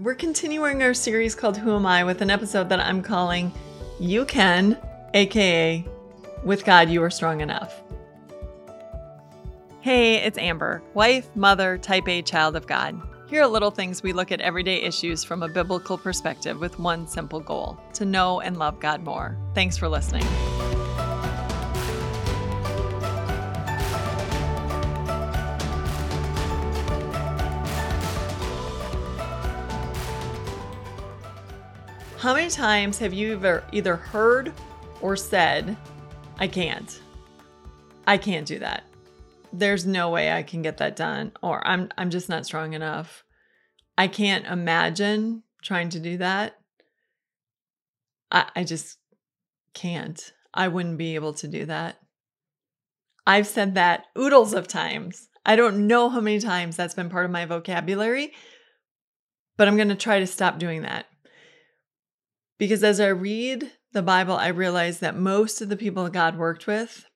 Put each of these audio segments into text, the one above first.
We're continuing our series called Who Am I with an episode that I'm calling You Can, aka With God You Are Strong Enough. Hey, it's Amber, wife, mother, type A child of God. Here are little things we look at everyday issues from a biblical perspective with one simple goal to know and love God more. Thanks for listening. How many times have you ever either heard or said, I can't? I can't do that. There's no way I can get that done, or I'm I'm just not strong enough. I can't imagine trying to do that. I, I just can't. I wouldn't be able to do that. I've said that oodles of times. I don't know how many times that's been part of my vocabulary, but I'm going to try to stop doing that. Because as I read the Bible, I realize that most of the people God worked with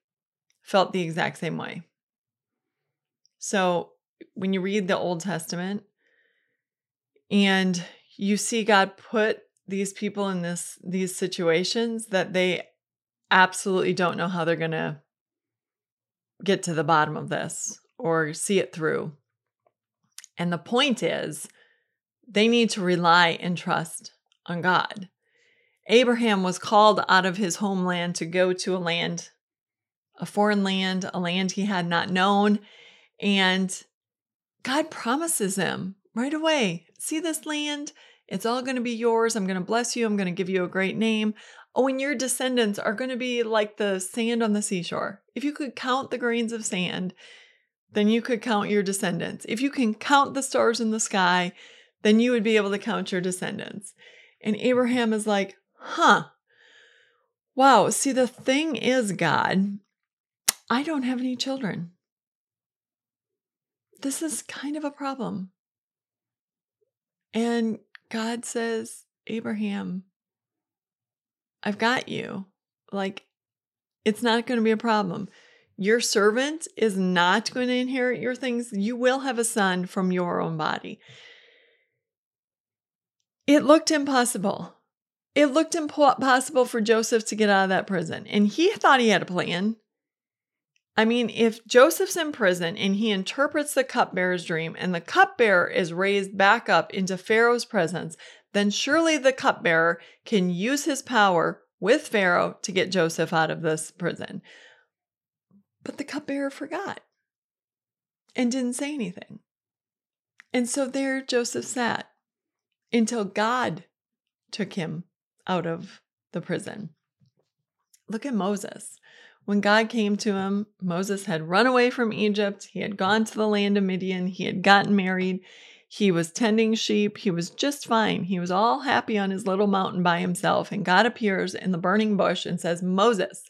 felt the exact same way. So when you read the Old Testament and you see God put these people in this these situations that they absolutely don't know how they're going to get to the bottom of this or see it through. And the point is they need to rely and trust on God. Abraham was called out of his homeland to go to a land, a foreign land, a land he had not known. And God promises him right away see this land? It's all going to be yours. I'm going to bless you. I'm going to give you a great name. Oh, and your descendants are going to be like the sand on the seashore. If you could count the grains of sand, then you could count your descendants. If you can count the stars in the sky, then you would be able to count your descendants. And Abraham is like, huh, wow, see, the thing is, God, I don't have any children. This is kind of a problem. And God says, Abraham, I've got you. Like, it's not going to be a problem. Your servant is not going to inherit your things. You will have a son from your own body. It looked impossible it looked impossible for Joseph to get out of that prison. And he thought he had a plan. I mean, if Joseph's in prison and he interprets the cupbearer's dream and the cupbearer is raised back up into Pharaoh's presence, then surely the cupbearer can use his power with Pharaoh to get Joseph out of this prison. But the cupbearer forgot and didn't say anything. And so there Joseph sat until God took him out of the prison. Look at Moses. When God came to him, Moses had run away from Egypt. He had gone to the land of Midian. He had gotten married. He was tending sheep. He was just fine. He was all happy on his little mountain by himself. And God appears in the burning bush and says, Moses,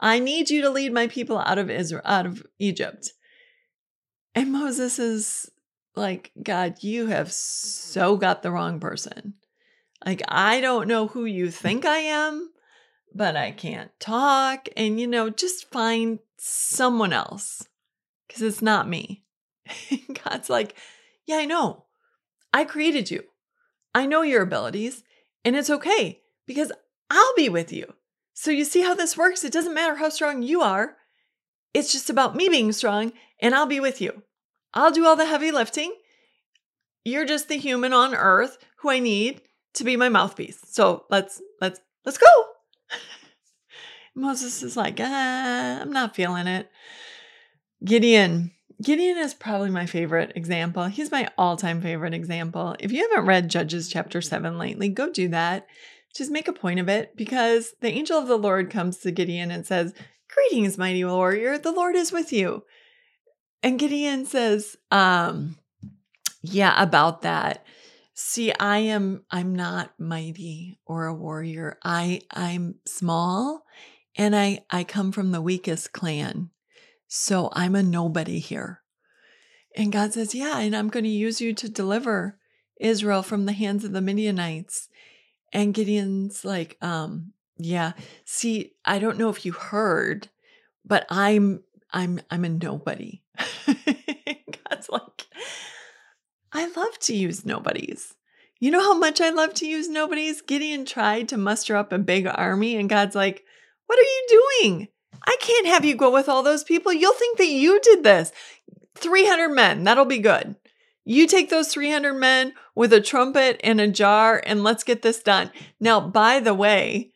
I need you to lead my people out of Israel, out of Egypt. And Moses is like, God, you have so got the wrong person. Like, I don't know who you think I am, but I can't talk. And, you know, just find someone else because it's not me. God's like, yeah, I know. I created you. I know your abilities, and it's okay because I'll be with you. So, you see how this works? It doesn't matter how strong you are. It's just about me being strong, and I'll be with you. I'll do all the heavy lifting. You're just the human on earth who I need to be my mouthpiece. So let's let's let's go. Moses is like, ah, I'm not feeling it. Gideon. Gideon is probably my favorite example. He's my all-time favorite example. If you haven't read Judges chapter 7 lately, go do that. Just make a point of it because the angel of the Lord comes to Gideon and says, Greetings, mighty warrior, the Lord is with you. And Gideon says, um, yeah, about that. See, I am I'm not mighty or a warrior. I I'm small and I I come from the weakest clan. So I'm a nobody here. And God says, "Yeah, and I'm going to use you to deliver Israel from the hands of the Midianites." And Gideon's like, um, yeah, see, I don't know if you heard, but I'm I'm I'm a nobody. God's like I love to use nobodies You know how much I love to use nobodies? Gideon tried to muster up a big army, and God's like, What are you doing? I can't have you go with all those people. You'll think that you did this. 300 men, that'll be good. You take those 300 men with a trumpet and a jar, and let's get this done. Now, by the way,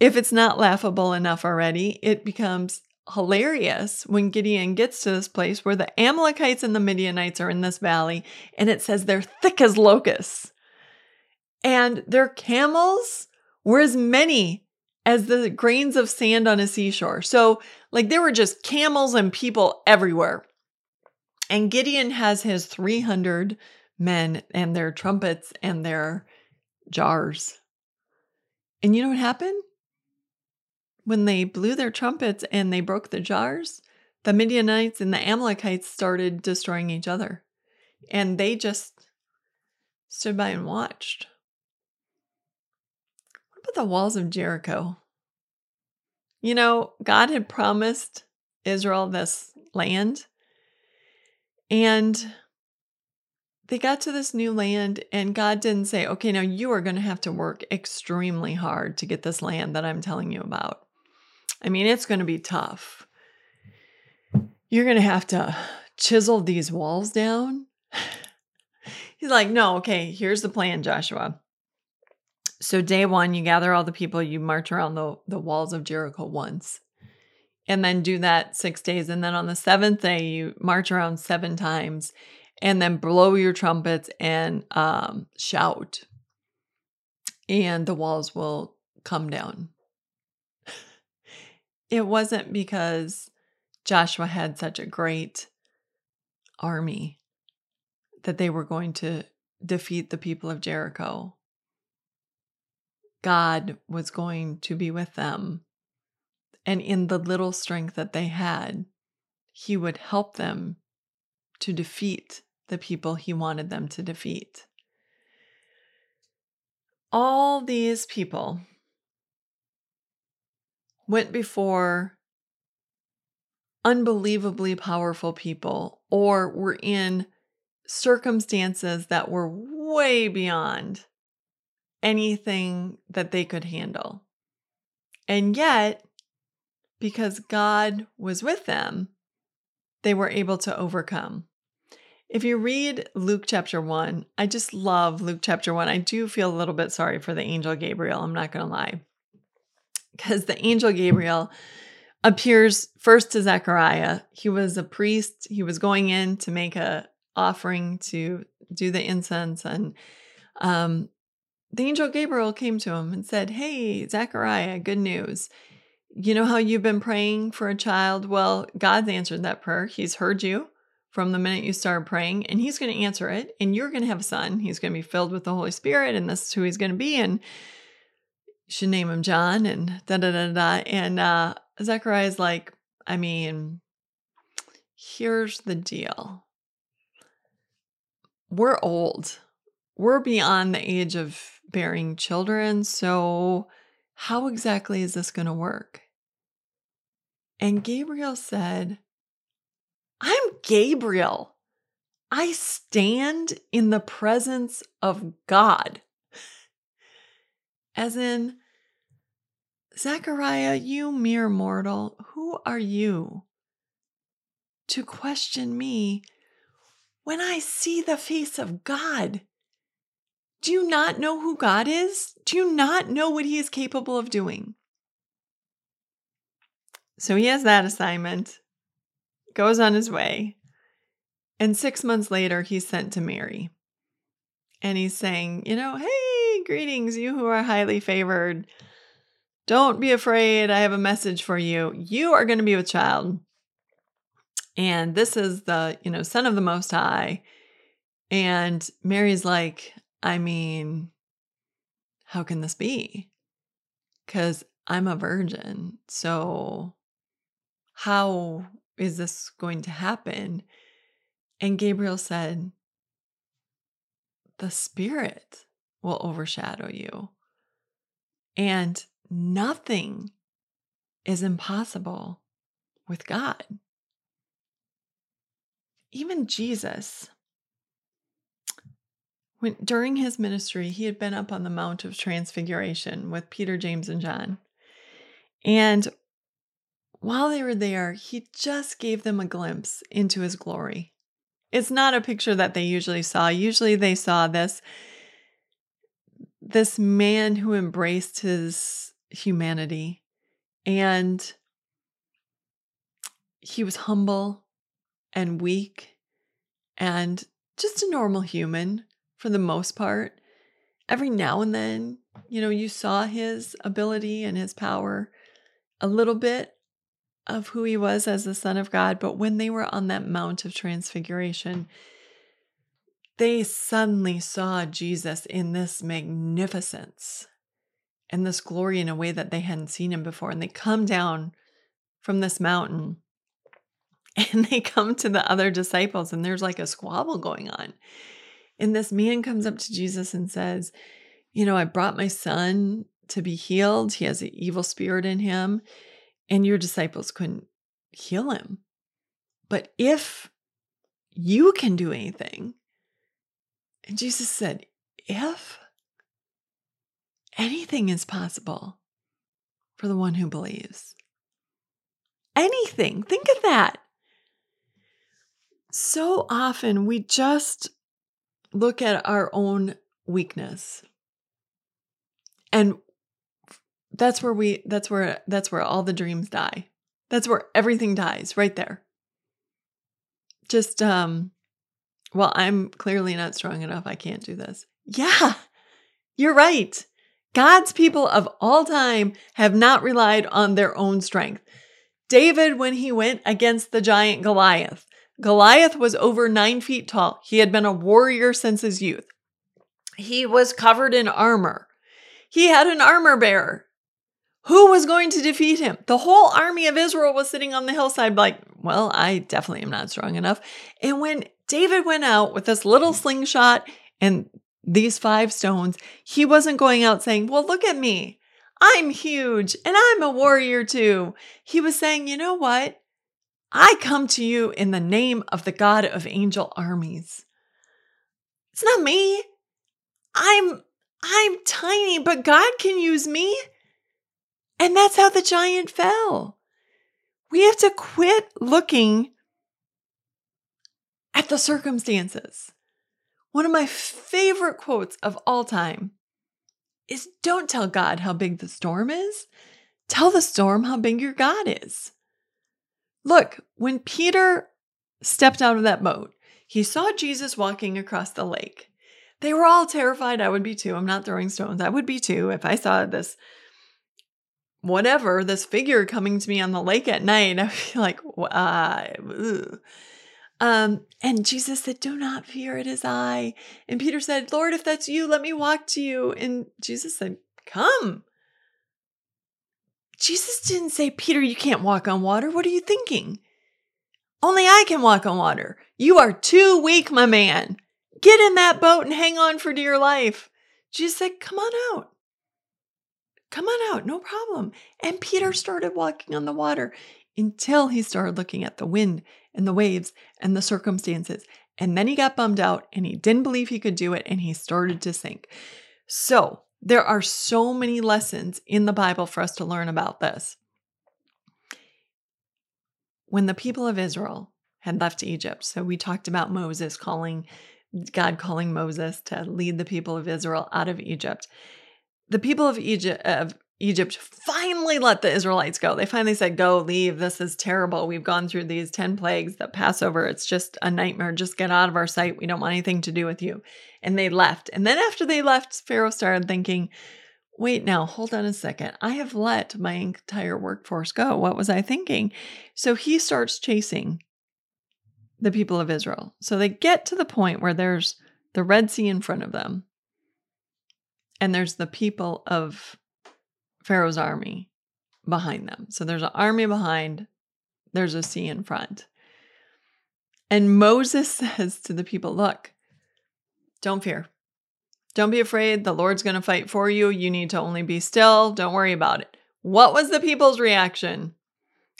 if it's not laughable enough already, it becomes hilarious when Gideon gets to this place where the Amalekites and the Midianites are in this valley, and it says they're thick as locusts. And their camels were as many as the grains of sand on a seashore. So, like, there were just camels and people everywhere. And Gideon has his 300 men and their trumpets and their jars. And you know what happened? When they blew their trumpets and they broke the jars, the Midianites and the Amalekites started destroying each other. And they just stood by and watched. What about the walls of Jericho? You know, God had promised Israel this land. And they got to this new land, and God didn't say, okay, now you are going to have to work extremely hard to get this land that I'm telling you about. I mean, it's going to be tough. You're going to have to chisel these walls down. He's like, no, okay, here's the plan, Joshua. So, day one, you gather all the people, you march around the, the walls of Jericho once, and then do that six days. And then on the seventh day, you march around seven times and then blow your trumpets and um, shout, and the walls will come down it wasn't because Joshua had such a great army that they were going to defeat the people of Jericho. God was going to be with them. And in the little strength that they had, He would help them to defeat the people He wanted them to defeat. All these people went before unbelievably powerful people or were in circumstances that were way beyond anything that they could handle. And yet, because God was with them, they were able to overcome. If you read Luke chapter 1, I just love Luke chapter 1. I do feel a little bit sorry for the angel Gabriel, I'm not going to lie because the angel Gabriel appears first to Zechariah. He was a priest. He was going in to make a offering to do the incense, and um, the angel Gabriel came to him and said, "Hey, Zechariah, good news." You know how you've been praying for a child? Well, God's answered that prayer. He's heard you from the minute you started praying, and He's going to answer it. And you're going to have a son. He's going to be filled with the Holy Spirit, and this is who He's going to be. And should name him John and da da da da. And uh, Zechariah's like, I mean, here's the deal. We're old. We're beyond the age of bearing children. So, how exactly is this going to work? And Gabriel said, I'm Gabriel. I stand in the presence of God. As in, Zechariah, you mere mortal, who are you to question me when I see the face of God? Do you not know who God is? Do you not know what he is capable of doing? So he has that assignment, goes on his way, and six months later, he's sent to Mary. And he's saying, You know, hey, greetings, you who are highly favored. Don't be afraid. I have a message for you. You are going to be with child. And this is the, you know, son of the most high. And Mary's like, I mean, how can this be? Cuz I'm a virgin. So how is this going to happen? And Gabriel said, the spirit will overshadow you. And nothing is impossible with God. Even Jesus, when during his ministry, he had been up on the Mount of Transfiguration with Peter, James, and John. And while they were there, he just gave them a glimpse into his glory. It's not a picture that they usually saw. Usually they saw this this man who embraced his humanity and he was humble and weak and just a normal human for the most part. Every now and then, you know, you saw his ability and his power a little bit of who he was as the Son of God. But when they were on that Mount of Transfiguration, they suddenly saw Jesus in this magnificence and this glory in a way that they hadn't seen him before. And they come down from this mountain and they come to the other disciples, and there's like a squabble going on. And this man comes up to Jesus and says, You know, I brought my son to be healed. He has an evil spirit in him and your disciples couldn't heal him. But if you can do anything, and Jesus said, if anything is possible for the one who believes. Anything. Think of that. So often we just look at our own weakness and that's where we that's where that's where all the dreams die. That's where everything dies right there. Just um well, I'm clearly not strong enough. I can't do this. Yeah. You're right. God's people of all time have not relied on their own strength. David, when he went against the giant Goliath, Goliath was over nine feet tall. He had been a warrior since his youth. He was covered in armor. He had an armor bearer. Who was going to defeat him? The whole army of Israel was sitting on the hillside, like, well, I definitely am not strong enough. And when David went out with this little slingshot and these five stones, he wasn't going out saying, well, look at me. I'm huge and I'm a warrior too. He was saying, you know what? I come to you in the name of the God of angel armies. It's not me. I'm I'm tiny, but God can use me. And that's how the giant fell. We have to quit looking at the circumstances. One of my favorite quotes of all time is Don't tell God how big the storm is, tell the storm how big your God is. Look, when Peter stepped out of that boat, he saw Jesus walking across the lake. They were all terrified. I would be too. I'm not throwing stones. I would be too if I saw this whatever, this figure coming to me on the lake at night. I'd be like, uh, um, and Jesus said, Do not fear, it is I. And Peter said, Lord, if that's you, let me walk to you. And Jesus said, Come. Jesus didn't say, Peter, you can't walk on water. What are you thinking? Only I can walk on water. You are too weak, my man. Get in that boat and hang on for dear life. Jesus said, Come on out. Come on out, no problem. And Peter started walking on the water until he started looking at the wind and the waves and the circumstances. And then he got bummed out and he didn't believe he could do it and he started to sink. So, there are so many lessons in the Bible for us to learn about this. When the people of Israel had left Egypt, so we talked about Moses calling God calling Moses to lead the people of Israel out of Egypt the people of Egypt of Egypt finally let the Israelites go. They finally said, Go, leave. This is terrible. We've gone through these 10 plagues, the Passover. It's just a nightmare. Just get out of our sight. We don't want anything to do with you. And they left. And then after they left, Pharaoh started thinking, Wait now, hold on a second. I have let my entire workforce go. What was I thinking? So he starts chasing the people of Israel. So they get to the point where there's the Red Sea in front of them and there's the people of Pharaoh's army behind them. So there's an army behind, there's a sea in front. And Moses says to the people, Look, don't fear. Don't be afraid. The Lord's going to fight for you. You need to only be still. Don't worry about it. What was the people's reaction?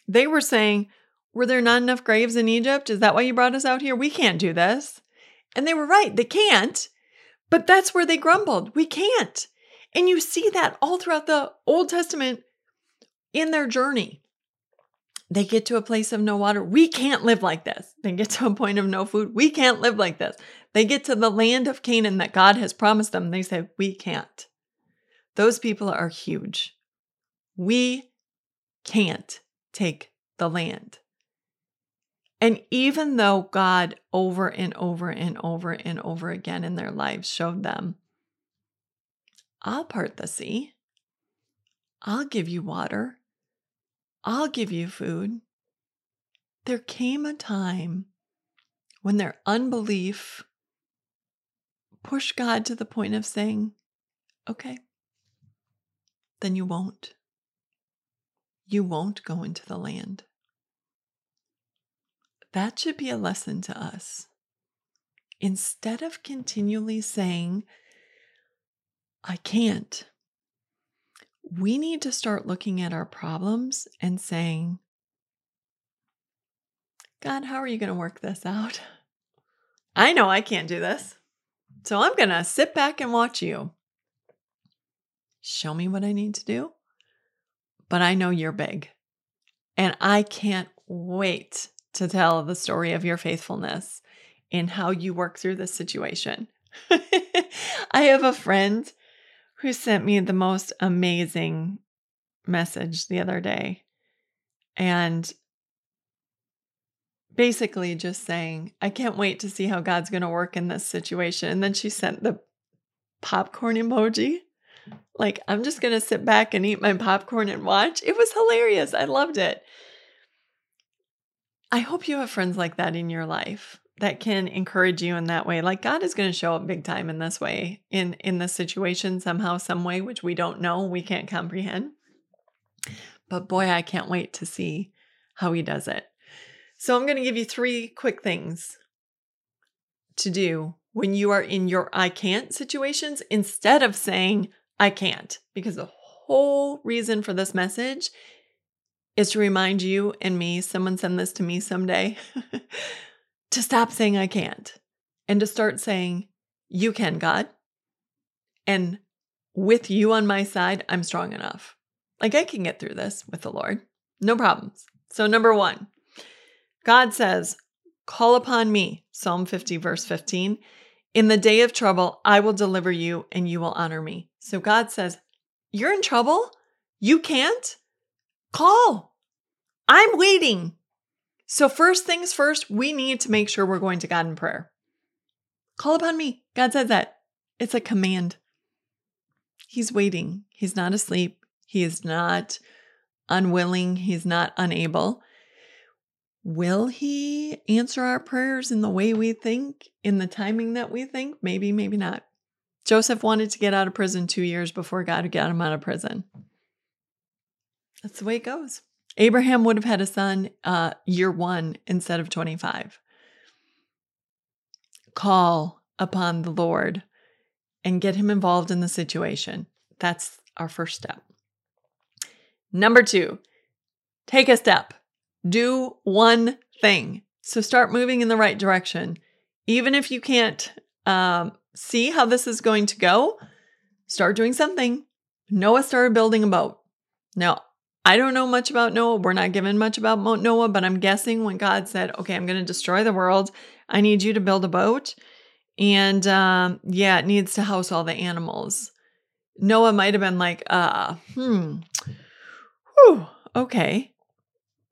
They were saying, Were there not enough graves in Egypt? Is that why you brought us out here? We can't do this. And they were right. They can't. But that's where they grumbled. We can't. And you see that all throughout the Old Testament in their journey. They get to a place of no water. We can't live like this. They get to a point of no food. We can't live like this. They get to the land of Canaan that God has promised them. They say, We can't. Those people are huge. We can't take the land. And even though God over and over and over and over again in their lives showed them, I'll part the sea, I'll give you water, I'll give you food. There came a time when their unbelief pushed God to the point of saying, okay, then you won't. You won't go into the land. That should be a lesson to us. Instead of continually saying, I can't, we need to start looking at our problems and saying, God, how are you going to work this out? I know I can't do this. So I'm going to sit back and watch you. Show me what I need to do. But I know you're big. And I can't wait to tell the story of your faithfulness in how you work through this situation. I have a friend who sent me the most amazing message the other day. And basically just saying, I can't wait to see how God's going to work in this situation. And then she sent the popcorn emoji. Like, I'm just going to sit back and eat my popcorn and watch. It was hilarious. I loved it. I hope you have friends like that in your life that can encourage you in that way. Like God is going to show up big time in this way, in in this situation somehow, some way, which we don't know, we can't comprehend. But boy, I can't wait to see how he does it. So I'm going to give you three quick things to do when you are in your I can't situations instead of saying I can't, because the whole reason for this message is to remind you and me, someone send this to me someday, to stop saying I can't and to start saying, You can, God. And with you on my side, I'm strong enough. Like I can get through this with the Lord. No problems. So, number one, God says, Call upon me, Psalm 50, verse 15. In the day of trouble, I will deliver you and you will honor me. So God says, You're in trouble? You can't? Call. I'm waiting. So, first things first, we need to make sure we're going to God in prayer. Call upon me. God says that. It's a command. He's waiting. He's not asleep. He is not unwilling. He's not unable. Will he answer our prayers in the way we think, in the timing that we think? Maybe, maybe not. Joseph wanted to get out of prison two years before God got him out of prison. That's the way it goes. Abraham would have had a son uh, year one instead of 25. Call upon the Lord and get him involved in the situation. That's our first step. Number two, take a step. Do one thing. So start moving in the right direction. Even if you can't um, see how this is going to go, start doing something. Noah started building a boat. Now, I don't know much about Noah. We're not given much about Noah, but I'm guessing when God said, okay, I'm going to destroy the world, I need you to build a boat. And um, yeah, it needs to house all the animals. Noah might have been like, uh, hmm, whew, okay.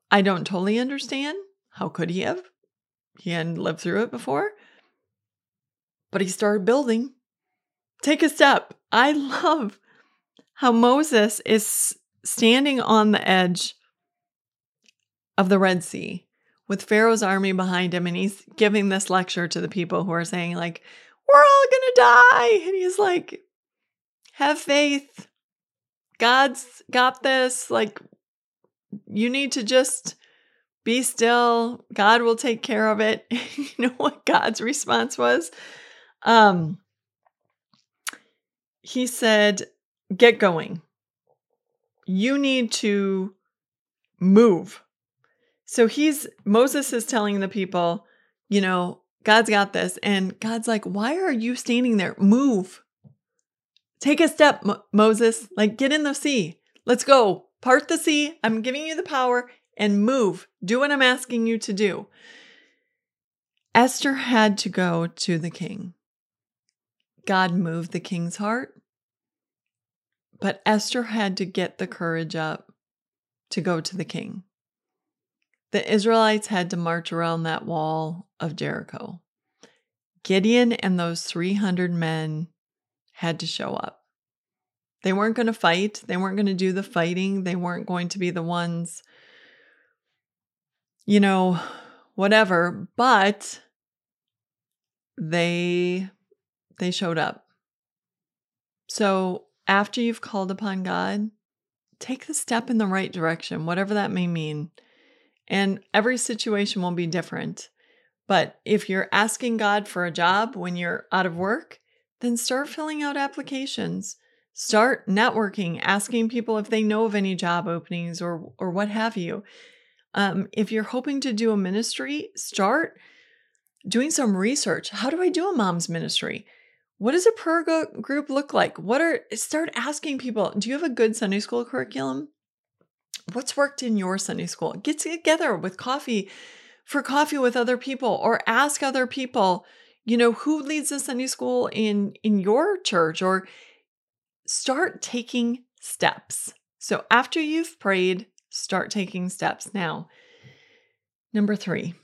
I don't totally understand. How could he have? He hadn't lived through it before. But he started building. Take a step. I love how Moses is standing on the edge of the Red Sea with Pharaoh's army behind him, and he's giving this lecture to the people who are saying, like, we're all gonna die. And he's like, have faith. God's got this. Like, you need to just be still. God will take care of it. you know what God's response was? Um, he said, Get going. You need to move. So he's, Moses is telling the people, you know, God's got this. And God's like, Why are you standing there? Move. Take a step, Mo- Moses. Like, get in the sea. Let's go. Part the sea. I'm giving you the power and move. Do what I'm asking you to do. Esther had to go to the king. God moved the king's heart, but Esther had to get the courage up to go to the king. The Israelites had to march around that wall of Jericho. Gideon and those 300 men had to show up. They weren't going to fight. They weren't going to do the fighting. They weren't going to be the ones, you know, whatever, but they they showed up. So, after you've called upon God, take the step in the right direction, whatever that may mean. And every situation will be different. But if you're asking God for a job when you're out of work, then start filling out applications. Start networking, asking people if they know of any job openings or or what have you. Um, if you're hoping to do a ministry, start doing some research. How do I do a mom's ministry? What does a prayer group look like? What are start asking people, do you have a good Sunday school curriculum? What's worked in your Sunday school? Get together with coffee for coffee with other people or ask other people, you know, who leads the Sunday school in in your church or start taking steps. So after you've prayed, start taking steps. Now, number 3.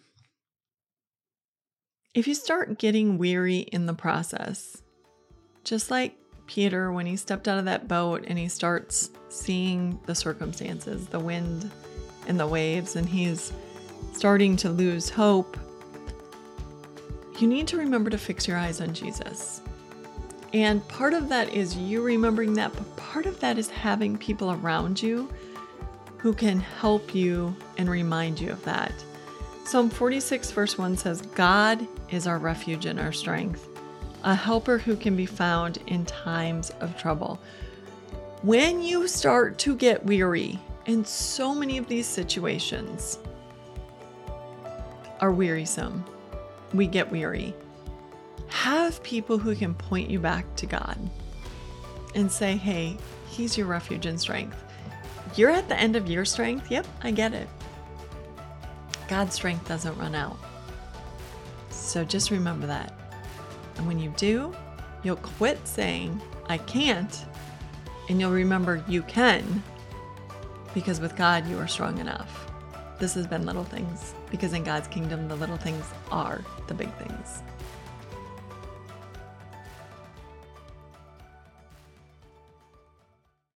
If you start getting weary in the process, just like Peter when he stepped out of that boat and he starts seeing the circumstances, the wind and the waves, and he's starting to lose hope, you need to remember to fix your eyes on Jesus. And part of that is you remembering that, but part of that is having people around you who can help you and remind you of that. Psalm 46, verse 1 says, God is our refuge and our strength, a helper who can be found in times of trouble. When you start to get weary, and so many of these situations are wearisome, we get weary. Have people who can point you back to God and say, hey, He's your refuge and strength. You're at the end of your strength. Yep, I get it. God's strength doesn't run out. So just remember that. And when you do, you'll quit saying, I can't, and you'll remember you can, because with God, you are strong enough. This has been Little Things, because in God's kingdom, the little things are the big things.